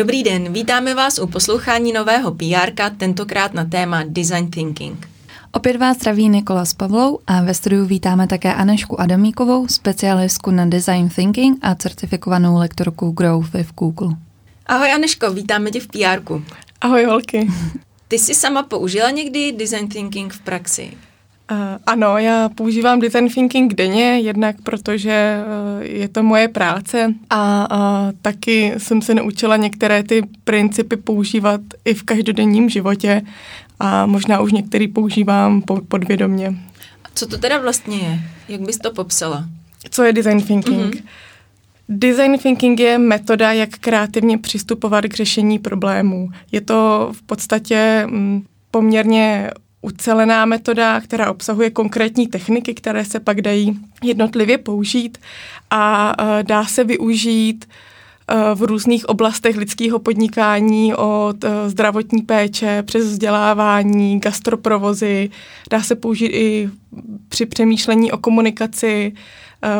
Dobrý den, vítáme vás u poslouchání nového PR, tentokrát na téma Design Thinking. Opět vás zdraví Nikola s Pavlou a ve studiu vítáme také Anešku Adamíkovou, specialistku na Design Thinking a certifikovanou lektorku Growth v Google. Ahoj Aneško, vítáme tě v PR. Ahoj holky. Ty jsi sama použila někdy Design Thinking v praxi? Uh, ano, já používám design thinking denně, jednak protože uh, je to moje práce a uh, taky jsem se naučila některé ty principy používat i v každodenním životě a možná už některý používám podvědomně. A co to teda vlastně je? Jak bys to popsala? Co je design thinking? Mm-hmm. Design thinking je metoda, jak kreativně přistupovat k řešení problémů. Je to v podstatě mm, poměrně ucelená metoda, která obsahuje konkrétní techniky, které se pak dají jednotlivě použít a dá se využít v různých oblastech lidského podnikání, od zdravotní péče přes vzdělávání, gastroprovozy. Dá se použít i při přemýšlení o komunikaci,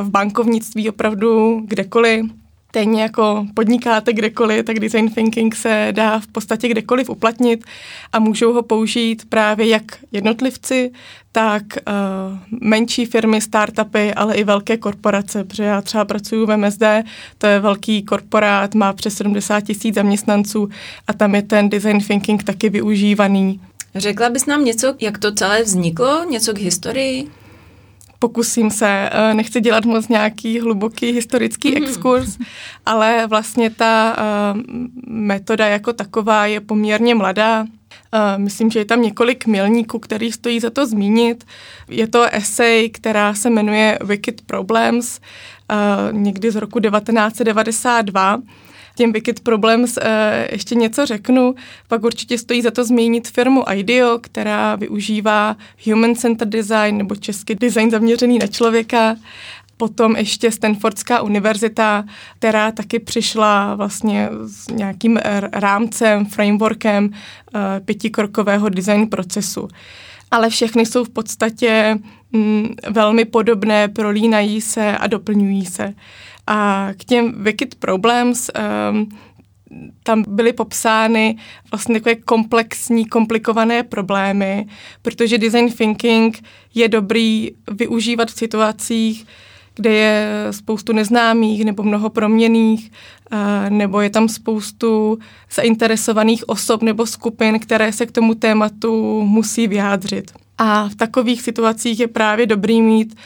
v bankovnictví opravdu kdekoliv. Stejně jako podnikáte kdekoliv, tak design thinking se dá v podstatě kdekoliv uplatnit a můžou ho použít právě jak jednotlivci, tak uh, menší firmy, startupy, ale i velké korporace, protože já třeba pracuji v MSD, to je velký korporát, má přes 70 tisíc zaměstnanců a tam je ten design thinking taky využívaný. Řekla bys nám něco, jak to celé vzniklo, něco k historii? Pokusím se, eh, nechci dělat moc nějaký hluboký historický mm. exkurs, ale vlastně ta uh, metoda jako taková je poměrně mladá. Uh, myslím, že je tam několik milníků, který stojí za to zmínit. Je to esej, která se jmenuje Wicked Problems, někdy z roku 1992 těm Wicked Problems uh, ještě něco řeknu. Pak určitě stojí za to zmínit firmu IDEO, která využívá Human Centered Design nebo český design zaměřený na člověka. Potom ještě Stanfordská univerzita, která taky přišla vlastně s nějakým rámcem, frameworkem uh, pětikrokového design procesu. Ale všechny jsou v podstatě mm, velmi podobné, prolínají se a doplňují se. A k těm Wicked Problems um, tam byly popsány vlastně takové komplexní, komplikované problémy, protože design thinking je dobrý využívat v situacích, kde je spoustu neznámých nebo mnoho proměných, nebo je tam spoustu zainteresovaných osob nebo skupin, které se k tomu tématu musí vyjádřit. A v takových situacích je právě dobrý mít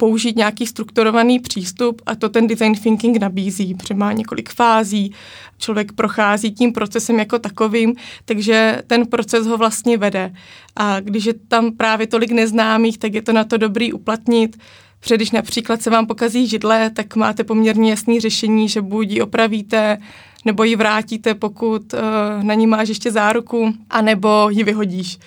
použít nějaký strukturovaný přístup a to ten design thinking nabízí, protože má několik fází, člověk prochází tím procesem jako takovým, takže ten proces ho vlastně vede. A když je tam právě tolik neznámých, tak je to na to dobrý uplatnit, protože když například se vám pokazí židle, tak máte poměrně jasný řešení, že buď ji opravíte, nebo ji vrátíte, pokud uh, na ní máš ještě záruku, anebo ji vyhodíš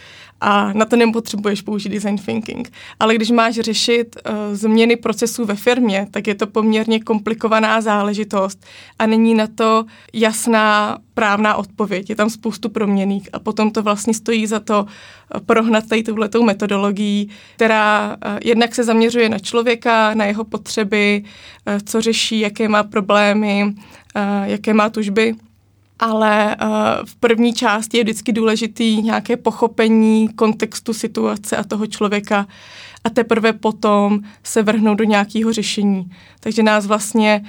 a na to nepotřebuješ použít design thinking. Ale když máš řešit uh, změny procesů ve firmě, tak je to poměrně komplikovaná záležitost a není na to jasná právná odpověď. Je tam spoustu proměných a potom to vlastně stojí za to uh, prohnat tady tuhletou metodologií, která uh, jednak se zaměřuje na člověka, na jeho potřeby, uh, co řeší, jaké má problémy, uh, jaké má tužby ale uh, v první části je vždycky důležitý nějaké pochopení kontextu situace a toho člověka a teprve potom se vrhnout do nějakého řešení. Takže nás vlastně,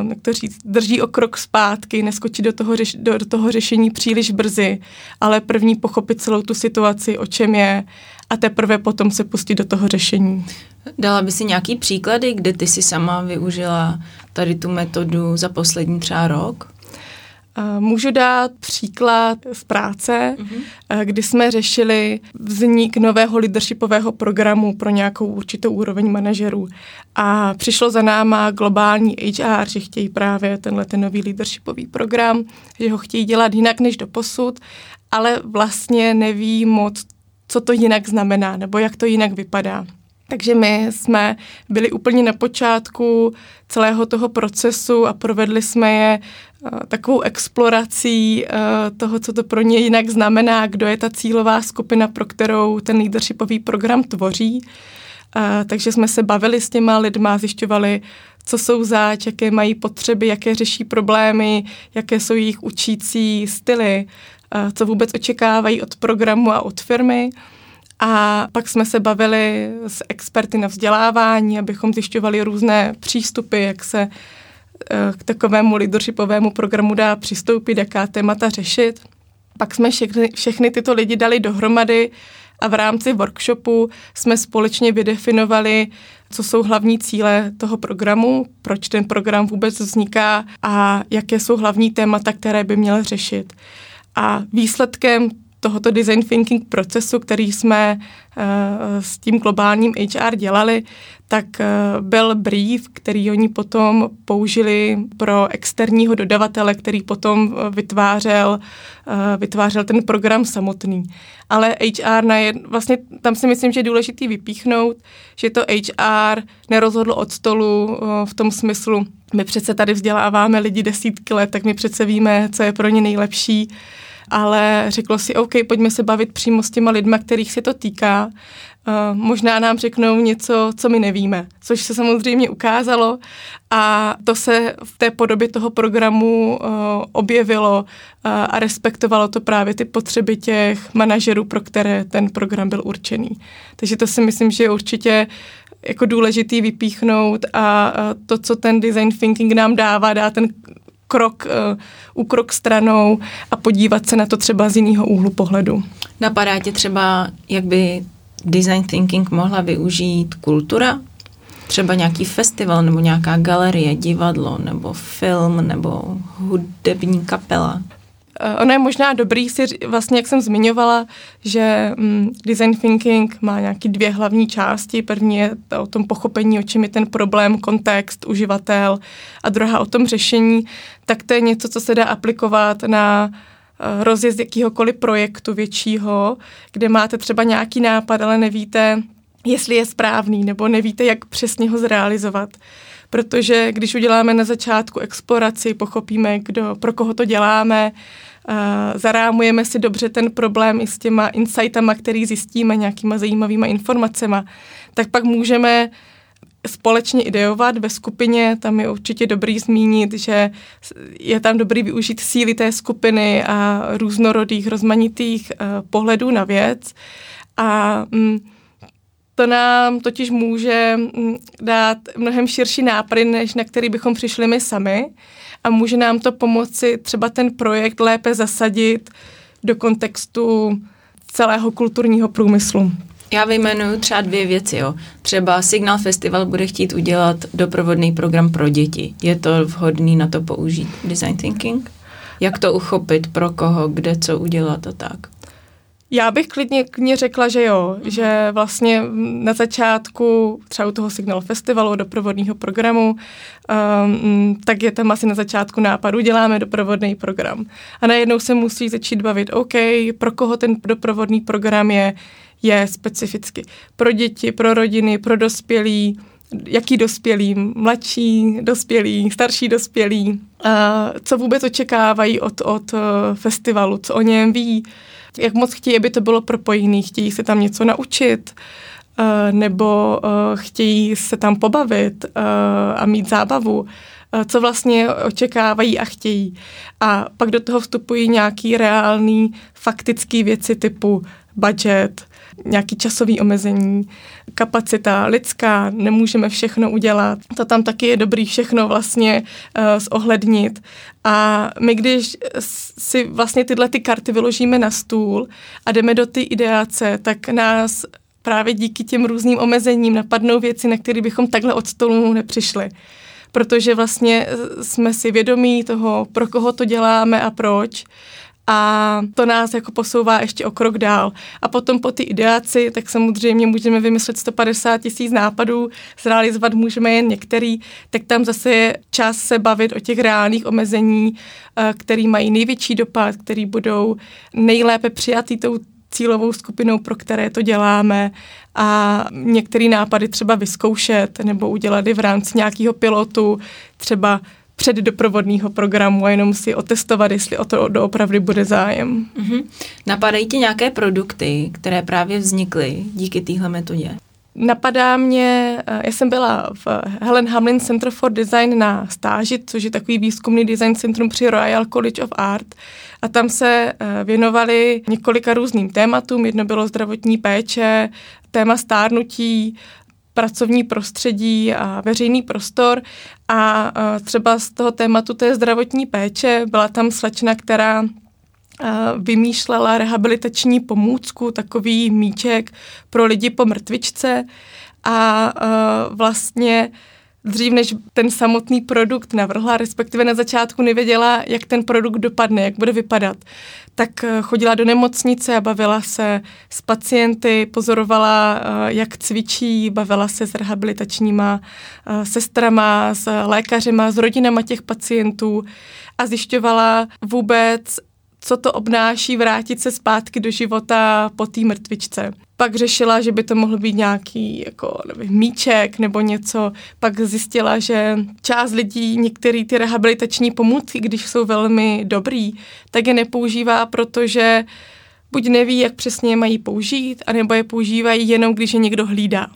um, jak to říct, drží o krok zpátky, neskočit do toho, řeš, do, do toho řešení příliš brzy, ale první pochopit celou tu situaci, o čem je a teprve potom se pustit do toho řešení. Dala by si nějaký příklady, kde ty si sama využila tady tu metodu za poslední třeba rok? Můžu dát příklad z práce, mm-hmm. kdy jsme řešili vznik nového leadershipového programu pro nějakou určitou úroveň manažerů. A přišlo za náma globální HR, že chtějí právě tenhle ten nový leadershipový program, že ho chtějí dělat jinak než do posud, ale vlastně neví moc, co to jinak znamená, nebo jak to jinak vypadá. Takže my jsme byli úplně na počátku celého toho procesu a provedli jsme je uh, takovou explorací uh, toho, co to pro ně jinak znamená, kdo je ta cílová skupina, pro kterou ten leadershipový program tvoří. Uh, takže jsme se bavili s těma lidma, zjišťovali, co jsou zač, jaké mají potřeby, jaké řeší problémy, jaké jsou jejich učící styly, co vůbec očekávají od programu a od firmy. A pak jsme se bavili s experty na vzdělávání, abychom zjišťovali různé přístupy, jak se eh, k takovému leadershipovému programu dá přistoupit, jaká témata řešit. Pak jsme všechny, všechny tyto lidi dali dohromady a v rámci workshopu jsme společně vydefinovali, co jsou hlavní cíle toho programu, proč ten program vůbec vzniká a jaké jsou hlavní témata, které by měl řešit. A výsledkem tohoto design thinking procesu, který jsme uh, s tím globálním HR dělali, tak uh, byl brief, který oni potom použili pro externího dodavatele, který potom uh, vytvářel, vytvářel ten program samotný. Ale HR na jed, vlastně tam si myslím, že je důležitý vypíchnout, že to HR nerozhodlo od stolu v tom smyslu, my přece tady vzděláváme lidi desítky let, tak my přece víme, co je pro ně nejlepší ale řeklo si, OK, pojďme se bavit přímo s těma lidma, kterých se to týká. Uh, možná nám řeknou něco, co my nevíme, což se samozřejmě ukázalo a to se v té podobě toho programu uh, objevilo uh, a respektovalo to právě ty potřeby těch manažerů, pro které ten program byl určený. Takže to si myslím, že je určitě jako důležitý vypíchnout a to, co ten design thinking nám dává, dá ten krok, uh, ukrok stranou a podívat se na to třeba z jiného úhlu pohledu. Napadá tě třeba, jak by design thinking mohla využít kultura? Třeba nějaký festival nebo nějaká galerie, divadlo nebo film nebo hudební kapela? Uh, ono je možná dobrý si, vlastně jak jsem zmiňovala, že um, design thinking má nějaký dvě hlavní části. První je to o tom pochopení, o čem je ten problém, kontext, uživatel a druhá o tom řešení. Tak to je něco, co se dá aplikovat na uh, rozjezd jakýhokoliv projektu většího, kde máte třeba nějaký nápad, ale nevíte, jestli je správný, nebo nevíte, jak přesně ho zrealizovat protože když uděláme na začátku exploraci, pochopíme, kdo, pro koho to děláme, uh, zarámujeme si dobře ten problém i s těma insightama, který zjistíme, nějakýma zajímavýma informacemi, tak pak můžeme společně ideovat ve skupině, tam je určitě dobrý zmínit, že je tam dobrý využít síly té skupiny a různorodých, rozmanitých uh, pohledů na věc. A mm, to nám totiž může mm, dát mnohem širší nápady, než na který bychom přišli my sami a může nám to pomoci třeba ten projekt lépe zasadit do kontextu celého kulturního průmyslu. Já vyjmenuju třeba dvě věci. Jo. Třeba Signal Festival bude chtít udělat doprovodný program pro děti. Je to vhodný na to použít design thinking? Jak to uchopit, pro koho, kde co udělat a tak? Já bych klidně, klidně řekla, že jo, mm. že vlastně na začátku třeba u toho Signal Festivalu doprovodného programu, um, tak je tam asi na začátku nápadu, děláme doprovodný program. A najednou se musí začít bavit, OK, pro koho ten doprovodný program je, je specificky. Pro děti, pro rodiny, pro dospělí, jaký dospělí, mladší dospělí, starší dospělí, uh, co vůbec očekávají od, od uh, festivalu, co o něm ví, jak moc chtějí, aby to bylo propojené, chtějí se tam něco naučit, uh, nebo uh, chtějí se tam pobavit uh, a mít zábavu, co vlastně očekávají a chtějí. A pak do toho vstupují nějaký reální faktický věci typu budget, nějaký časový omezení, kapacita lidská, nemůžeme všechno udělat. To tam taky je dobrý všechno vlastně uh, zohlednit. A my, když si vlastně tyhle ty karty vyložíme na stůl a jdeme do ty ideace, tak nás právě díky těm různým omezením napadnou věci, na které bychom takhle od stolu nepřišli protože vlastně jsme si vědomí toho, pro koho to děláme a proč a to nás jako posouvá ještě o krok dál. A potom po ty ideaci, tak samozřejmě můžeme vymyslet 150 tisíc nápadů, zrealizovat můžeme jen některý, tak tam zase je čas se bavit o těch reálných omezení, eh, který mají největší dopad, který budou nejlépe přijatý tou cílovou skupinou, pro které to děláme a některé nápady třeba vyzkoušet nebo udělat i v rámci nějakého pilotu, třeba před doprovodného programu a jenom si otestovat, jestli o to doopravdy bude zájem. Mm-hmm. Napadají ti nějaké produkty, které právě vznikly díky téhle metodě? napadá mě, eh, já jsem byla v Helen Hamlin Center for Design na stáži, což je takový výzkumný design centrum při Royal College of Art a tam se eh, věnovali několika různým tématům. Jedno bylo zdravotní péče, téma stárnutí, pracovní prostředí a veřejný prostor. A třeba z toho tématu té zdravotní péče byla tam slečna, která vymýšlela rehabilitační pomůcku, takový míček pro lidi po mrtvičce. A vlastně dřív, než ten samotný produkt navrhla, respektive na začátku nevěděla, jak ten produkt dopadne, jak bude vypadat, tak eh, chodila do nemocnice a bavila se s pacienty, pozorovala, eh, jak cvičí, bavila se s rehabilitačníma eh, sestrama, s lékařima, s rodinama těch pacientů a zjišťovala vůbec, co to obnáší vrátit se zpátky do života po té mrtvičce. Pak řešila, že by to mohl být nějaký jako, nevím, míček nebo něco. Pak zjistila, že část lidí některé ty rehabilitační pomůcky, když jsou velmi dobrý, tak je nepoužívá, protože buď neví, jak přesně je mají použít, anebo je používají jenom, když je někdo hlídá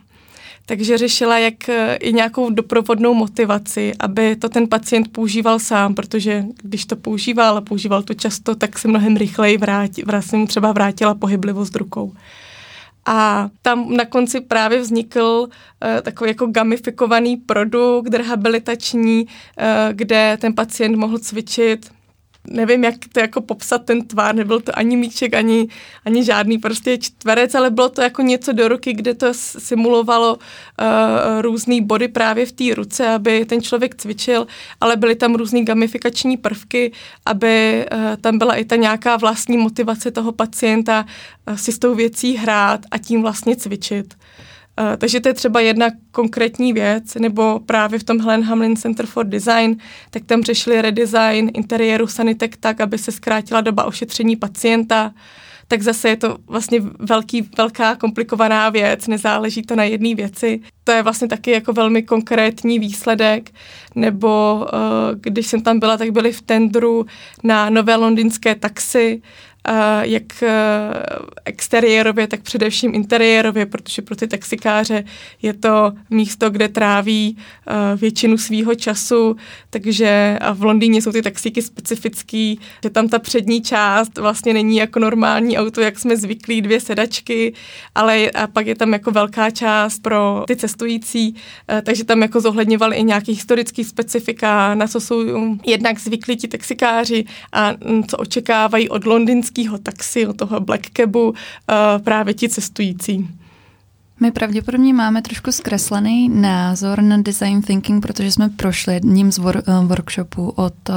takže řešila jak eh, i nějakou doprovodnou motivaci, aby to ten pacient používal sám, protože když to používal a používal to často, tak se mnohem rychleji vrátí, vlastně mu třeba vrátila pohyblivost rukou. A tam na konci právě vznikl uh, takový jako gamifikovaný produkt rehabilitační, uh, kde ten pacient mohl cvičit nevím, jak to jako popsat ten tvár, nebyl to ani míček, ani, ani žádný prostě čtverec, ale bylo to jako něco do ruky, kde to simulovalo uh, různý body právě v té ruce, aby ten člověk cvičil, ale byly tam různý gamifikační prvky, aby uh, tam byla i ta nějaká vlastní motivace toho pacienta uh, si s tou věcí hrát a tím vlastně cvičit. Uh, takže to je třeba jedna konkrétní věc, nebo právě v tom Helen Hamlin Center for Design, tak tam řešili redesign interiéru sanitek tak, aby se zkrátila doba ošetření pacienta, tak zase je to vlastně velký, velká komplikovaná věc, nezáleží to na jedné věci. To je vlastně taky jako velmi konkrétní výsledek, nebo uh, když jsem tam byla, tak byli v tendru na nové londýnské taxi, jak eh, exteriérově, tak především interiérově, protože pro ty taxikáře je to místo, kde tráví eh, většinu svýho času, takže a v Londýně jsou ty taxíky specifický, že tam ta přední část vlastně není jako normální auto, jak jsme zvyklí, dvě sedačky, ale a pak je tam jako velká část pro ty cestující, eh, takže tam jako zohledňovali i nějaký historický specifika, na co jsou jednak zvyklí ti taxikáři a mm, co očekávají od londýnských londýnského taxi, od toho Black Cabu, uh, právě ti cestující. My pravděpodobně máme trošku zkreslený názor na design thinking, protože jsme prošli jedním z wor- uh, workshopů od uh,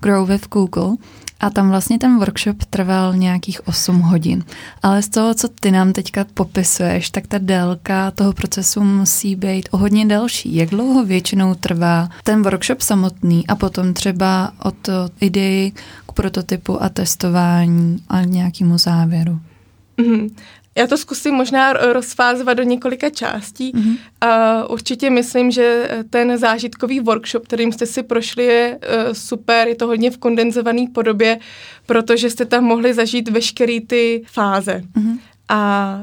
Grow with Google a tam vlastně ten workshop trval nějakých 8 hodin. Ale z toho, co ty nám teďka popisuješ, tak ta délka toho procesu musí být o hodně delší. Jak dlouho většinou trvá ten workshop samotný a potom třeba od idei prototypu a testování a nějakému závěru. Mm-hmm. Já to zkusím možná rozfázovat do několika částí. Mm-hmm. Uh, určitě myslím, že ten zážitkový workshop, kterým jste si prošli, je uh, super, je to hodně v kondenzované podobě, protože jste tam mohli zažít veškeré ty fáze. Mm-hmm. A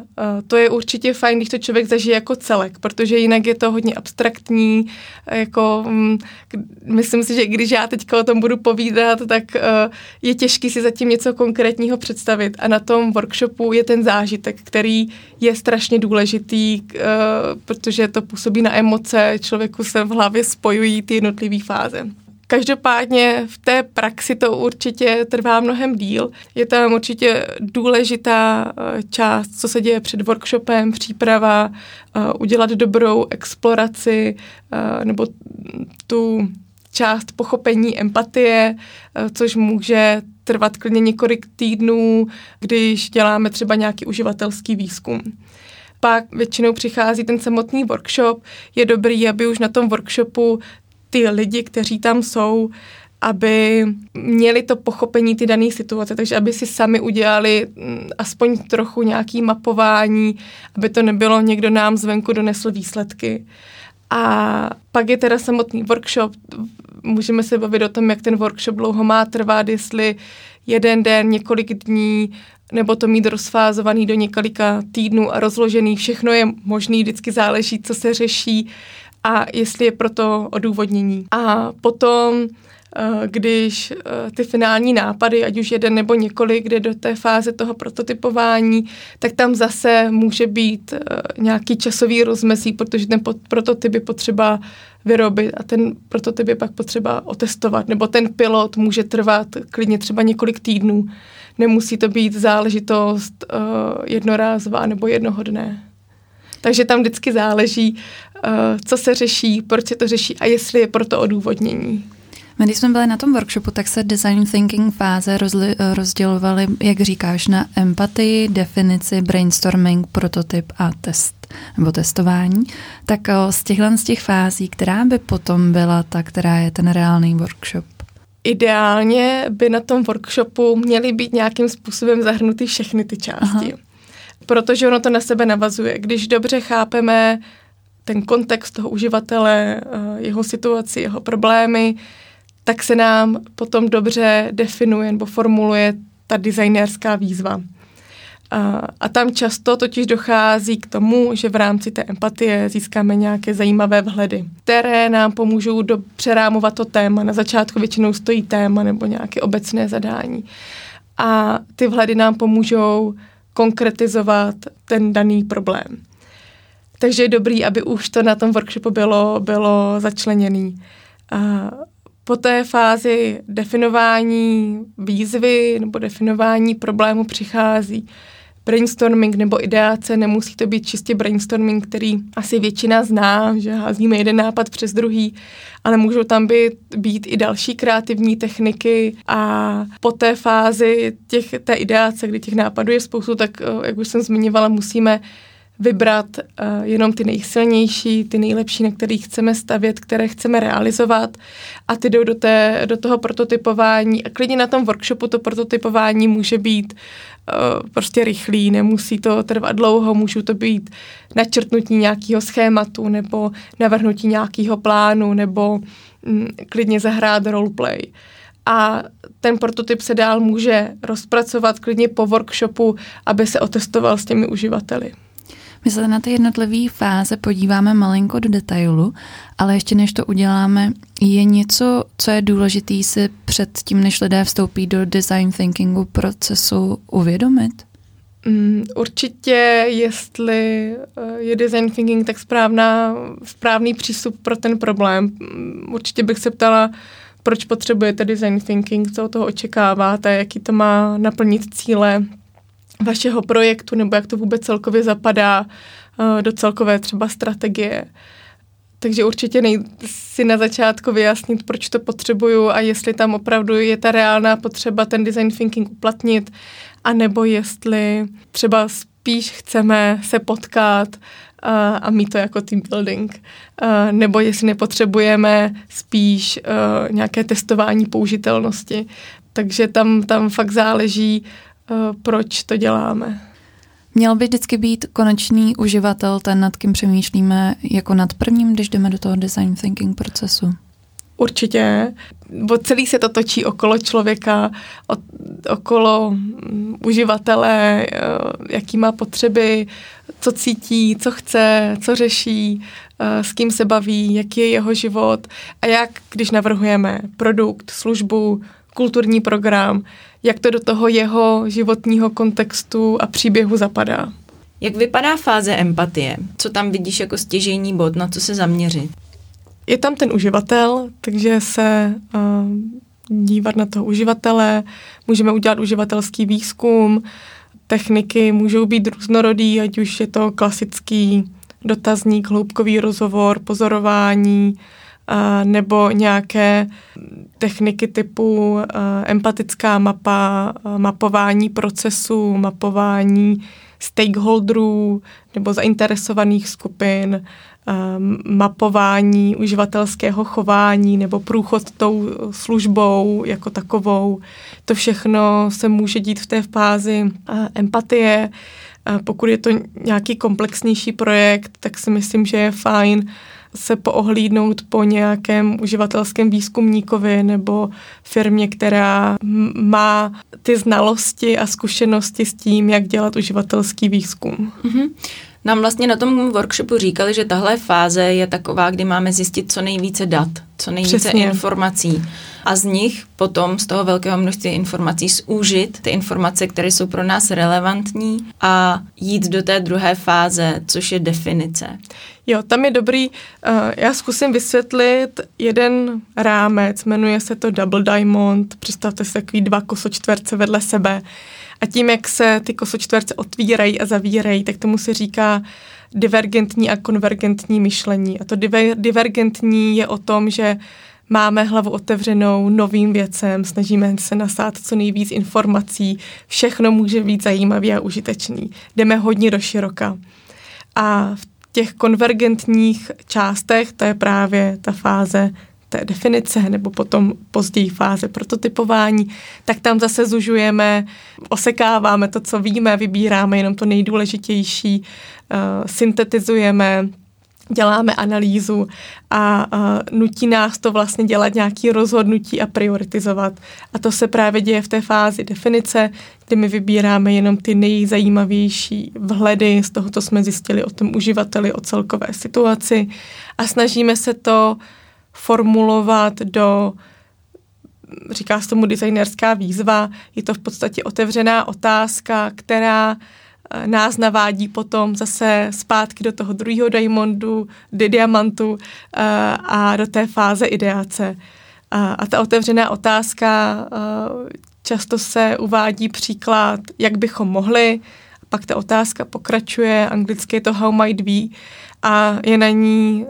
to je určitě fajn, když to člověk zažije jako celek, protože jinak je to hodně abstraktní. Jako, mm, myslím si, že když já teďka o tom budu povídat, tak je těžký si zatím něco konkrétního představit. A na tom workshopu je ten zážitek, který je strašně důležitý, protože to působí na emoce, člověku se v hlavě spojují ty jednotlivé fáze. Každopádně v té praxi to určitě trvá mnohem díl. Je tam určitě důležitá eh, část, co se děje před workshopem, příprava, eh, udělat dobrou exploraci eh, nebo tu část pochopení empatie, což může trvat klidně několik týdnů, když děláme třeba nějaký uživatelský výzkum pak většinou přichází ten samotný workshop. Je dobrý, aby už na tom workshopu ty lidi, kteří tam jsou, aby měli to pochopení ty dané situace, takže aby si sami udělali mm, aspoň trochu nějaký mapování, aby to nebylo někdo nám zvenku donesl výsledky. A pak je teda samotný workshop, můžeme se bavit o tom, jak ten workshop dlouho má trvat, jestli jeden den, několik dní, nebo to mít rozfázovaný do několika týdnů a rozložený. Všechno je možný, vždycky záleží, co se řeší a jestli je proto odůvodnění. A potom Eh, když eh, ty finální nápady, ať už jeden nebo několik, kde do té fáze toho prototypování, tak tam zase může být eh, nějaký časový rozmezí, protože ten prototyp je potřeba vyrobit a ten prototyp je pak potřeba otestovat, nebo ten pilot může trvat klidně třeba několik týdnů. Nemusí to být záležitost jednorázová nebo jednoho dne. Takže tam vždycky záleží, uh, co se řeší, proč se to řeší a jestli je pro to odůvodnění. My, když jsme byli na tom workshopu, tak se design thinking fáze rozli, rozdělovaly, jak říkáš, na empatii, definici, brainstorming, prototyp a test nebo testování. Tak z těchhle z těch fází, která by potom byla ta, která je ten reálný workshop? Ideálně by na tom workshopu měly být nějakým způsobem zahrnuty všechny ty části. Aha. Protože ono to na sebe navazuje. Když dobře chápeme ten kontext toho uživatele, jeho situaci, jeho problémy, tak se nám potom dobře definuje nebo formuluje ta designérská výzva. A, a tam často totiž dochází k tomu, že v rámci té empatie získáme nějaké zajímavé vhledy, které nám pomůžou do, přerámovat to téma. Na začátku většinou stojí téma nebo nějaké obecné zadání. A ty vhledy nám pomůžou konkretizovat ten daný problém. Takže je dobrý, aby už to na tom workshopu bylo, bylo začleněné. Po té fázi definování výzvy nebo definování problému přichází brainstorming nebo ideace. Nemusí to být čistě brainstorming, který asi většina zná, že házíme jeden nápad přes druhý, ale můžou tam být, být i další kreativní techniky a po té fázi těch, té ideace, kdy těch nápadů je spoustu, tak eh, jak už jsem zmiňovala, musíme vybrat uh, jenom ty nejsilnější, ty nejlepší, na kterých chceme stavět, které chceme realizovat a ty jdou do, té, do toho prototypování a klidně na tom workshopu to prototypování může být uh, prostě rychlý, nemusí to trvat dlouho, můžou to být načrtnutí nějakého schématu nebo navrhnutí nějakého plánu nebo mm, klidně zahrát roleplay a ten prototyp se dál může rozpracovat klidně po workshopu, aby se otestoval s těmi uživateli. My se na ty jednotlivé fáze podíváme malinko do detailu, ale ještě než to uděláme, je něco, co je důležité si před tím, než lidé vstoupí do design thinkingu procesu uvědomit? Mm, určitě, jestli eh, je design thinking tak správná, správný přístup pro ten problém. Mm, určitě bych se ptala, proč potřebujete design thinking, co od toho očekáváte, jaký to má naplnit cíle, vašeho projektu, nebo jak to vůbec celkově zapadá uh, do celkové třeba strategie. Takže určitě nej- si na začátku vyjasnit, proč to potřebuju a jestli tam opravdu je ta reálná potřeba ten design thinking uplatnit, anebo jestli třeba spíš chceme se potkat uh, a mít to jako team building, uh, nebo jestli nepotřebujeme spíš uh, nějaké testování použitelnosti. Takže tam, tam fakt záleží, Eh, proč to děláme. Měl by vždycky být konečný uživatel ten, nad kým přemýšlíme, jako nad prvním, když jdeme do toho design thinking procesu? Určitě. Bo celý se to točí okolo člověka, okolo mm, uživatele, eh, jaký má potřeby, co cítí, co chce, co řeší, eh, s kým se baví, jaký je jeho život a jak, když navrhujeme produkt, službu, kulturní program, jak to do toho jeho životního kontextu a příběhu zapadá. Jak vypadá fáze empatie? Co tam vidíš jako stěžení bod, na co se zaměřit? Je tam ten uživatel, takže se uh, dívat na toho uživatele, můžeme udělat uživatelský výzkum, techniky můžou být různorodý, ať už je to klasický dotazník, hloubkový rozhovor, pozorování, nebo nějaké techniky typu empatická mapa, mapování procesů, mapování stakeholderů nebo zainteresovaných skupin, mapování uživatelského chování nebo průchod tou službou jako takovou. To všechno se může dít v té fázi empatie. Pokud je to nějaký komplexnější projekt, tak si myslím, že je fajn se poohlídnout po nějakém uživatelském výzkumníkovi nebo firmě, která má ty znalosti a zkušenosti s tím, jak dělat uživatelský výzkum. Mm-hmm. Nám vlastně na tom workshopu říkali, že tahle fáze je taková, kdy máme zjistit co nejvíce dat, co nejvíce Přesně. informací a z nich potom z toho velkého množství informací zúžit ty informace, které jsou pro nás relevantní a jít do té druhé fáze, což je definice. Jo, tam je dobrý, uh, já zkusím vysvětlit jeden rámec, jmenuje se to Double Diamond, představte si takový dva kosočtverce vedle sebe a tím, jak se ty kosočtverce otvírají a zavírají, tak tomu se říká divergentní a konvergentní myšlení. A to diver, divergentní je o tom, že máme hlavu otevřenou novým věcem, snažíme se nasát co nejvíc informací, všechno může být zajímavý a užitečný. Jdeme hodně do široka. A v těch konvergentních částech, to je právě ta fáze té definice nebo potom později fáze prototypování, tak tam zase zužujeme, osekáváme to, co víme, vybíráme jenom to nejdůležitější, uh, syntetizujeme, děláme analýzu a uh, nutí nás to vlastně dělat nějaké rozhodnutí a prioritizovat. A to se právě děje v té fázi definice, kdy my vybíráme jenom ty nejzajímavější vhledy z toho, co jsme zjistili o tom uživateli, o celkové situaci a snažíme se to formulovat do říká se tomu designerská výzva, je to v podstatě otevřená otázka, která Eh, nás navádí potom zase zpátky do toho druhého diamondu, do diamantu eh, a do té fáze ideace. A ta otevřená otázka, eh, často se uvádí příklad, jak bychom mohli, pak ta otázka pokračuje, anglicky je to how might we a je na ní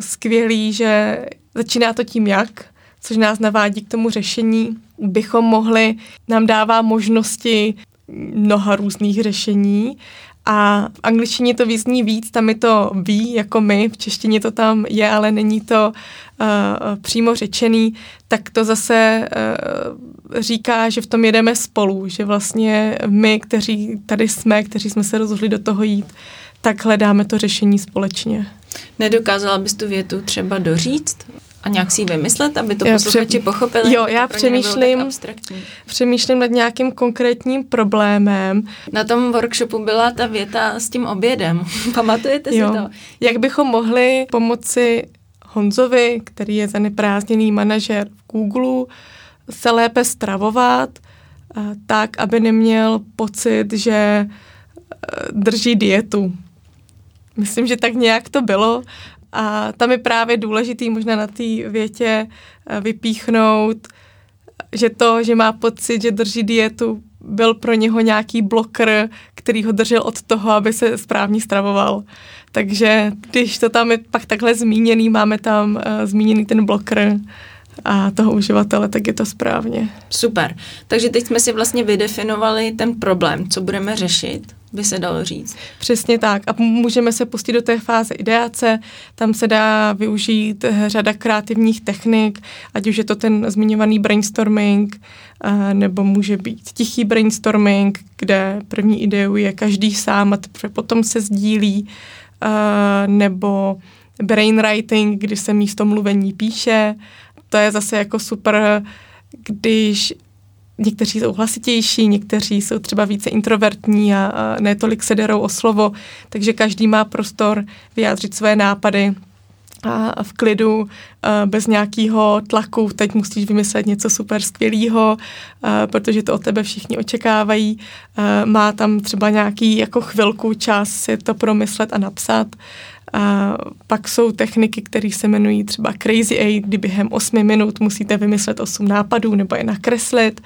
skvělý, že začíná to tím jak, což nás navádí k tomu řešení, bychom mohli, nám dává možnosti mnoha různých řešení a v angličtině to vyzní víc, tam je to ví, jako my, v češtině to tam je, ale není to uh, přímo řečený, tak to zase uh, říká, že v tom jedeme spolu, že vlastně my, kteří tady jsme, kteří jsme se rozhodli do toho jít, tak hledáme to řešení společně. Nedokázala bys tu větu třeba doříct? A nějak si ji vymyslet, aby to posluchači pře- pochopili? Jo, já přemýšlím, přemýšlím nad nějakým konkrétním problémem. Na tom workshopu byla ta věta s tím obědem. Pamatujete jo. si to? Jak bychom mohli pomoci Honzovi, který je zaneprázdněný manažer v Google, se lépe stravovat eh, tak, aby neměl pocit, že eh, drží dietu. Myslím, že tak nějak to bylo a tam je právě důležitý možná na té větě eh, vypíchnout, že to, že má pocit, že drží dietu, byl pro něho nějaký blokr, který ho držel od toho, aby se správně stravoval. Takže když to tam je pak takhle zmíněný, máme tam uh, zmíněný ten blokr, a toho uživatele, tak je to správně. Super. Takže teď jsme si vlastně vydefinovali ten problém, co budeme řešit, by se dalo říct. Přesně tak. A můžeme se pustit do té fáze ideace. Tam se dá využít řada kreativních technik, ať už je to ten zmiňovaný brainstorming, nebo může být tichý brainstorming, kde první ideu je každý sám a potom se sdílí, nebo brainwriting, kdy se místo mluvení píše, to je zase jako super, když někteří jsou hlasitější, někteří jsou třeba více introvertní a, a ne tolik se derou o slovo, takže každý má prostor vyjádřit své nápady a v klidu, bez nějakého tlaku, teď musíš vymyslet něco super skvělého, protože to od tebe všichni očekávají. Má tam třeba nějaký jako chvilku čas si to promyslet a napsat. A pak jsou techniky, které se jmenují třeba Crazy Eight, kdy během 8 minut musíte vymyslet 8 nápadů nebo je nakreslit.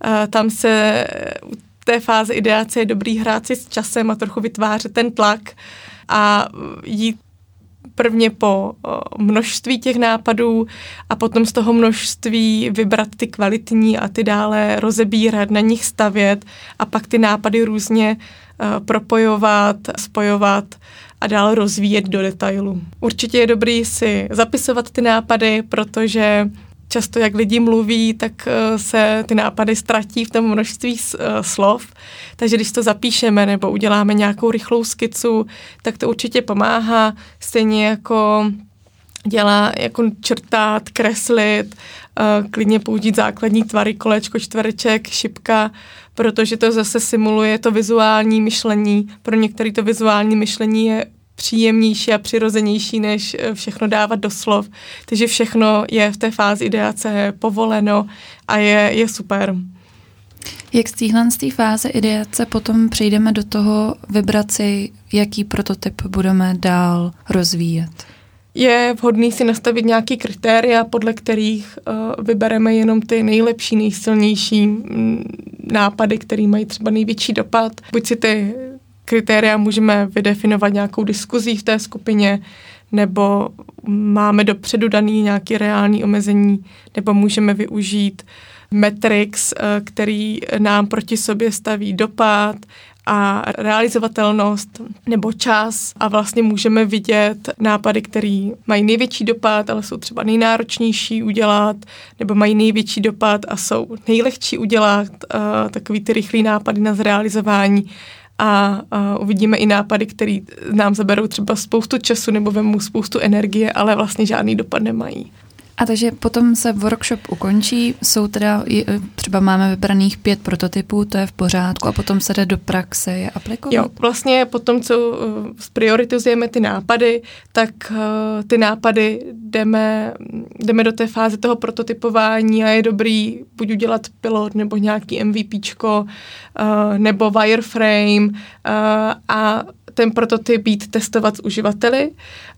A tam se u té fáze ideace je dobrý hrát si s časem a trochu vytvářet ten tlak a jít prvně po množství těch nápadů a potom z toho množství vybrat ty kvalitní a ty dále rozebírat, na nich stavět a pak ty nápady různě propojovat, spojovat a dál rozvíjet do detailu. Určitě je dobrý si zapisovat ty nápady, protože často, jak lidi mluví, tak eh, se ty nápady ztratí v tom množství eh, slov. Takže když to zapíšeme nebo uděláme nějakou rychlou skicu, tak to určitě pomáhá. Stejně jako dělá jako črtat, kreslit, uh, klidně použít základní tvary, kolečko, čtvereček, šipka, protože to zase simuluje to vizuální myšlení. Pro některé to vizuální myšlení je příjemnější a přirozenější, než eh, všechno dávat do slov. Takže všechno je v té fázi ideace povoleno a je, je super. Jak z téhle z té fáze ideace potom přejdeme do toho vybrat si, jaký prototyp budeme dál rozvíjet? Je vhodný si nastavit nějaký kritéria, podle kterých uh, vybereme jenom ty nejlepší, nejsilnější mm, nápady, které mají třeba největší dopad. Buď si ty kritéria můžeme vydefinovat nějakou diskuzí v té skupině, nebo máme dopředu daný nějaký reální omezení, nebo můžeme využít metrix, eh, který nám proti sobě staví dopad a realizovatelnost nebo čas a vlastně můžeme vidět nápady, které mají největší dopad, ale jsou třeba nejnáročnější udělat, nebo mají největší dopad a jsou nejlehčí udělat, uh, takový ty rychlý nápady na zrealizování a, a uvidíme i nápady, které nám zaberou třeba spoustu času nebo vemu spoustu energie, ale vlastně žádný dopad nemají. A takže potom se workshop ukončí, jsou teda, třeba máme vybraných pět prototypů, to je v pořádku a potom se jde do praxe je aplikovat? Jo, vlastně potom, co uh, prioritizujeme ty nápady, tak uh, ty nápady jdeme, jdeme do té fáze toho prototypování a je dobrý buď udělat pilot nebo nějaký MVPčko nebo wireframe a ten prototyp být testovat s uživateli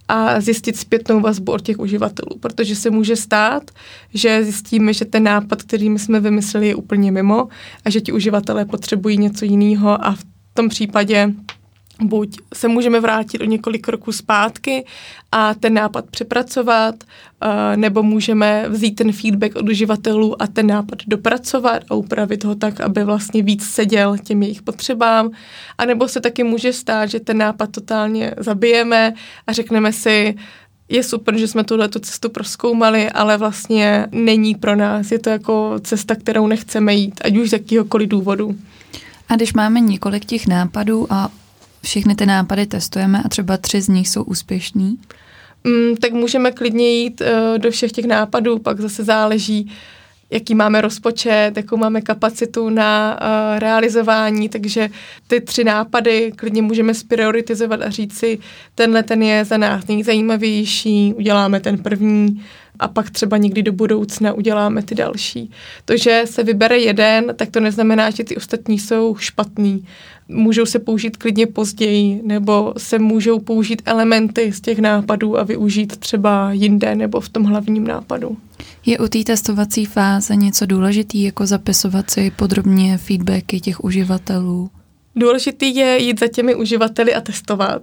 a zjistit zpětnou vazbu od těch uživatelů, protože se může stát, že zjistíme, že ten nápad, který my jsme vymysleli, je úplně mimo a že ti uživatelé potřebují něco jiného a v tom případě buď se můžeme vrátit o několik kroků zpátky a ten nápad přepracovat, eh, nebo můžeme vzít ten feedback od uživatelů a ten nápad dopracovat a upravit ho tak, aby vlastně víc seděl těm jejich potřebám. A nebo se taky může stát, že ten nápad totálně zabijeme a řekneme si, je super, že jsme tuhle tu cestu proskoumali, ale vlastně není pro nás. Je to jako cesta, kterou nechceme jít, ať už z jakýhokoliv důvodu. A když máme několik těch nápadů a všechny ty nápady testujeme a třeba tři z nich jsou úspěšní? Mm, tak můžeme klidně jít uh, do všech těch nápadů, pak zase záleží, jaký máme rozpočet, jakou máme kapacitu na uh, realizování, takže ty tři nápady klidně můžeme sprioritizovat a říct si, tenhle ten je za nás nejzajímavější, uděláme ten první a pak třeba někdy do budoucna uděláme ty další. To, že se vybere jeden, tak to neznamená, že ty ostatní jsou špatný můžou se použít klidně později, nebo se můžou použít elementy z těch nápadů a využít třeba jinde nebo v tom hlavním nápadu. Je u té testovací fáze něco důležitý, jako zapisovat si podrobně feedbacky těch uživatelů? Důležitý je jít za těmi uživateli a testovat.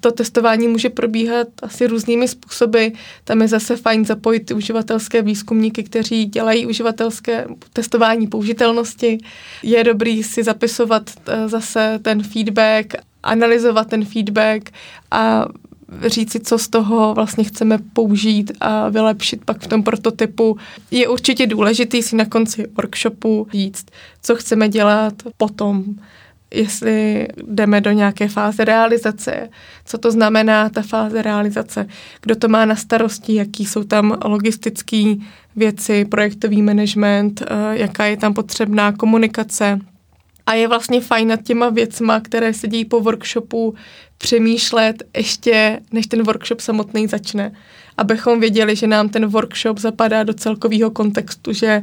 To testování může probíhat asi různými způsoby. Tam je zase fajn zapojit ty uživatelské výzkumníky, kteří dělají uživatelské testování použitelnosti. Je dobrý si zapisovat eh, zase ten feedback, analyzovat ten feedback a říct si, co z toho vlastně chceme použít a vylepšit pak v tom prototypu. Je určitě důležitý si na konci workshopu říct, co chceme dělat potom jestli jdeme do nějaké fáze realizace, co to znamená ta fáze realizace, kdo to má na starosti, jaký jsou tam logistické věci, projektový management, eh, jaká je tam potřebná komunikace. A je vlastně fajn nad těma věcma, které se dějí po workshopu, přemýšlet ještě, než ten workshop samotný začne. Abychom věděli, že nám ten workshop zapadá do celkového kontextu, že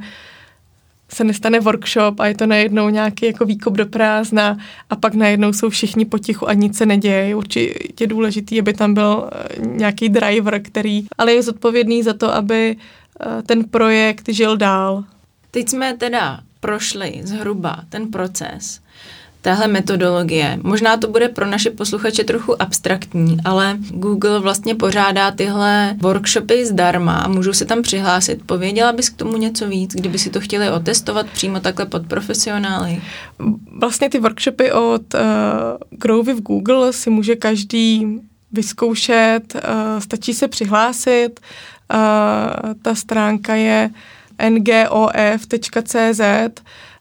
se nestane workshop a je to najednou nějaký jako výkop do prázdna a pak najednou jsou všichni potichu a nic se neděje. Je určitě důležitý, aby tam byl eh, nějaký driver, který ale je zodpovědný za to, aby eh, ten projekt žil dál. Teď jsme teda prošli zhruba ten proces téhle metodologie. Možná to bude pro naše posluchače trochu abstraktní, ale Google vlastně pořádá tyhle workshopy zdarma a můžou se tam přihlásit. Pověděla bys k tomu něco víc, kdyby si to chtěli otestovat přímo takhle pod profesionály? Vlastně ty workshopy od uh, Grow with Google si může každý vyzkoušet, uh, stačí se přihlásit. Uh, ta stránka je ngof.cz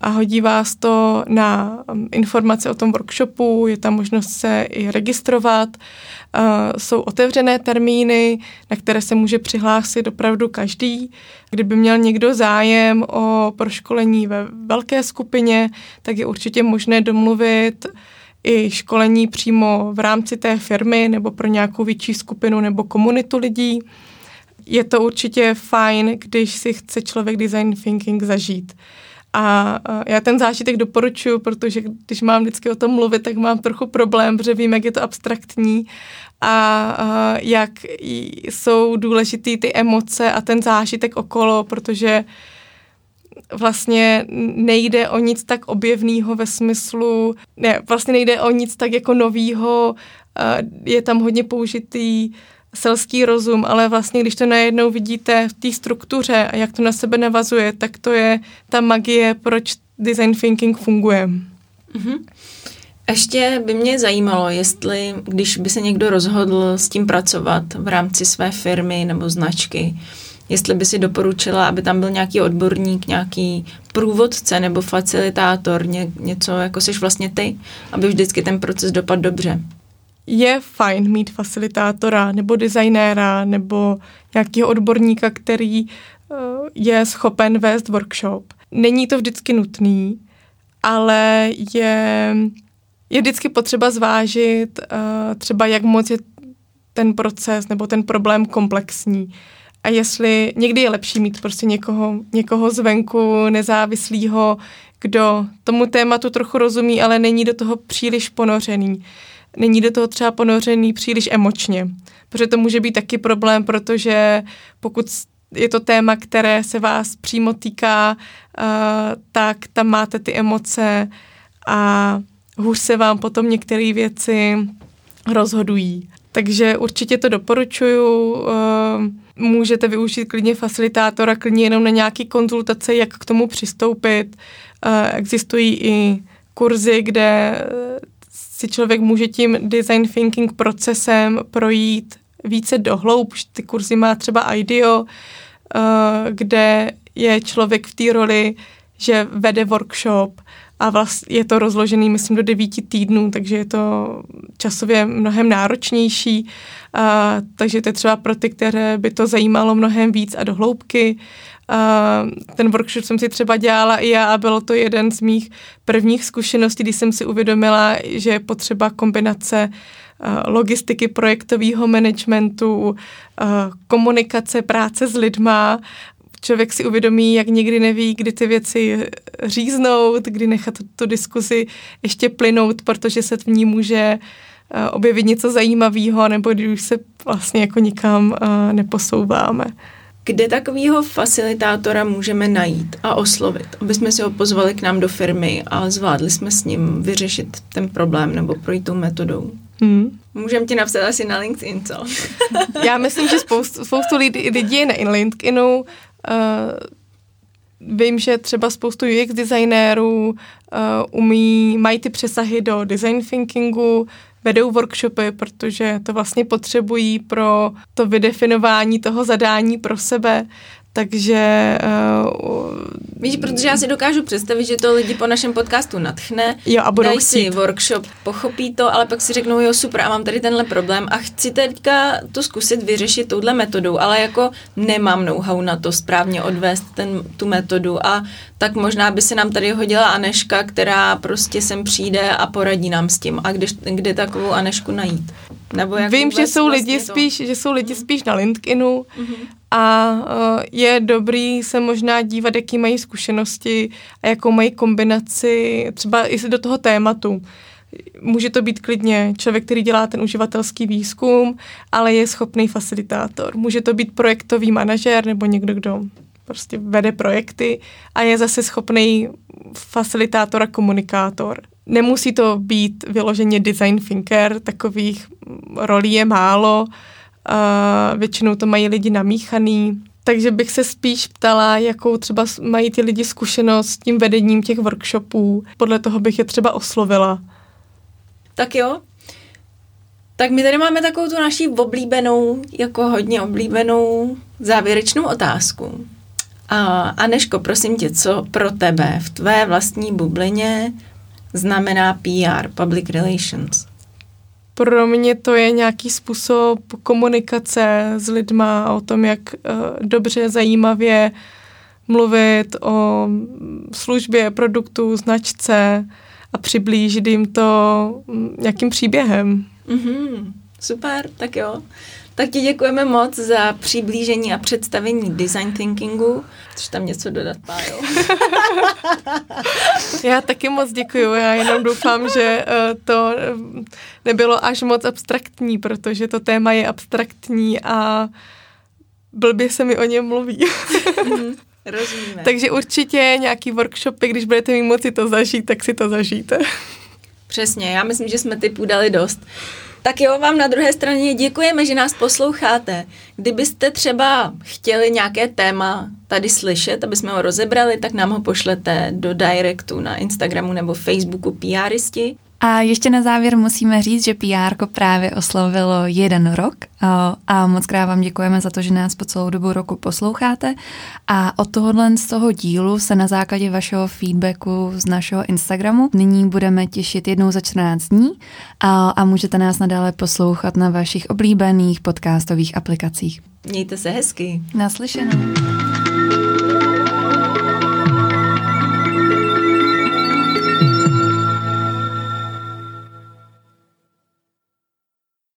a hodí vás to na um, informace o tom workshopu, je tam možnost se i registrovat. Uh, jsou otevřené termíny, na které se může přihlásit opravdu každý. Kdyby měl někdo zájem o proškolení ve velké skupině, tak je určitě možné domluvit i školení přímo v rámci té firmy nebo pro nějakou větší skupinu nebo komunitu lidí. Je to určitě fajn, když si chce člověk design thinking zažít. A já ten zážitek doporučuji, protože když mám vždycky o tom mluvit, tak mám trochu problém, protože vím, jak je to abstraktní a jak jsou důležitý ty emoce a ten zážitek okolo, protože vlastně nejde o nic tak objevného ve smyslu, ne, vlastně nejde o nic tak jako novýho, je tam hodně použitý selský rozum, ale vlastně když to najednou vidíte v té struktuře a jak to na sebe navazuje, tak to je ta magie, proč design thinking funguje. Mm-hmm. Ještě by mě zajímalo, jestli, když by se někdo rozhodl s tím pracovat v rámci své firmy nebo značky, jestli by si doporučila, aby tam byl nějaký odborník, nějaký průvodce nebo facilitátor, ně, něco jako jsi vlastně ty, aby vždycky ten proces dopadl dobře je fajn mít facilitátora nebo designéra nebo nějakého odborníka, který uh, je schopen vést workshop. Není to vždycky nutný, ale je, je vždycky potřeba zvážit uh, třeba, jak moc je ten proces nebo ten problém komplexní. A jestli někdy je lepší mít prostě někoho, někoho zvenku, nezávislého, kdo tomu tématu trochu rozumí, ale není do toho příliš ponořený není do toho třeba ponořený příliš emočně. Protože to může být taky problém, protože pokud je to téma, které se vás přímo týká, uh, tak tam máte ty emoce a hůř se vám potom některé věci rozhodují. Takže určitě to doporučuju. Uh, můžete využít klidně facilitátora, klidně jenom na nějaký konzultace, jak k tomu přistoupit. Uh, existují i kurzy, kde si člověk může tím design thinking procesem projít více dohloub. Ty kurzy má třeba IDEO, eh, kde je člověk v té roli, že vede workshop a vlastně je to rozložený, myslím, do devíti týdnů, takže je to časově mnohem náročnější, a, takže to je třeba pro ty, které by to zajímalo mnohem víc a do Uh, ten workshop jsem si třeba dělala i já a bylo to jeden z mých prvních zkušeností, kdy jsem si uvědomila, že je potřeba kombinace logistiky, projektového managementu, komunikace, práce s lidma. Člověk si uvědomí, jak někdy neví, kdy ty věci říznout, kdy nechat tu diskuzi ještě plynout, protože se v ní může objevit něco zajímavého, nebo když se vlastně jako nikam neposouváme. Kde takového facilitátora můžeme najít a oslovit, aby jsme si ho pozvali k nám do firmy a zvládli jsme s ním vyřešit ten problém nebo projít tou metodou? Hmm. Můžeme ti napsat asi na LinkedIn, co? Já myslím, že spoustu, spoustu lidí, lidí je na LinkedInu. Uh, vím, že třeba spoustu UX designérů uh, umí, mají ty přesahy do design thinkingu, vedou workshopy, protože to vlastně potřebují pro to vydefinování toho zadání pro sebe, takže... Uh, Víš, protože já si dokážu představit, že to lidi po našem podcastu natchne, jo, a budou dají chtít. si workshop, pochopí to, ale pak si řeknou, jo super, a mám tady tenhle problém a chci teďka to zkusit vyřešit touhle metodou, ale jako nemám know-how na to správně odvést ten, tu metodu a tak možná by se nám tady hodila Aneška, která prostě sem přijde a poradí nám s tím. A kde, kde takovou Anešku najít? Nebo jak Vím, že jsou, vlastně lidi to? spíš, že jsou lidi spíš na LinkedInu mm-hmm. A uh, je dobrý se možná dívat, jaký mají zkušenosti a jakou mají kombinaci třeba i do toho tématu. Může to být klidně člověk, který dělá ten uživatelský výzkum, ale je schopný facilitátor. Může to být projektový manažer nebo někdo, kdo prostě vede projekty a je zase schopný facilitátor a komunikátor. Nemusí to být vyloženě design thinker, takových rolí je málo, a většinou to mají lidi namíchaný, takže bych se spíš ptala, jakou třeba mají ty lidi zkušenost s tím vedením těch workshopů. Podle toho bych je třeba oslovila. Tak jo. Tak my tady máme takovou tu naší oblíbenou, jako hodně oblíbenou závěrečnou otázku. A Aneško, prosím tě, co pro tebe v tvé vlastní bublině znamená PR, Public Relations? Pro mě to je nějaký způsob komunikace s lidma o tom, jak uh, dobře, zajímavě mluvit o službě, produktu, značce a přiblížit jim to nějakým příběhem. Mm-hmm, super, tak jo. Tak ti děkujeme moc za přiblížení a představení design thinkingu. Chceš tam něco dodat, Pájo? já taky moc děkuju. Já jenom doufám, že eh, to nebylo až moc abstraktní, protože to téma je abstraktní a blbě se mi o něm mluví. Mhm, rozumíme. Takže určitě nějaký workshopy, když budete mít moci to zažít, tak si to zažijte. Přesně, já myslím, že jsme typů dali dost. Tak jo, vám na druhé straně děkujeme, že nás posloucháte. Kdybyste třeba chtěli nějaké téma tady slyšet, aby jsme ho rozebrali, tak nám ho pošlete do directu na Instagramu nebo Facebooku PRisti. A ještě na závěr musíme říct, že PR právě oslavilo jeden rok a moc krát vám děkujeme za to, že nás po celou dobu roku posloucháte a od tohohle z toho dílu se na základě vašeho feedbacku z našeho Instagramu nyní budeme těšit jednou za 14 dní a, a můžete nás nadále poslouchat na vašich oblíbených podcastových aplikacích. Mějte se hezky. Naslyšenou.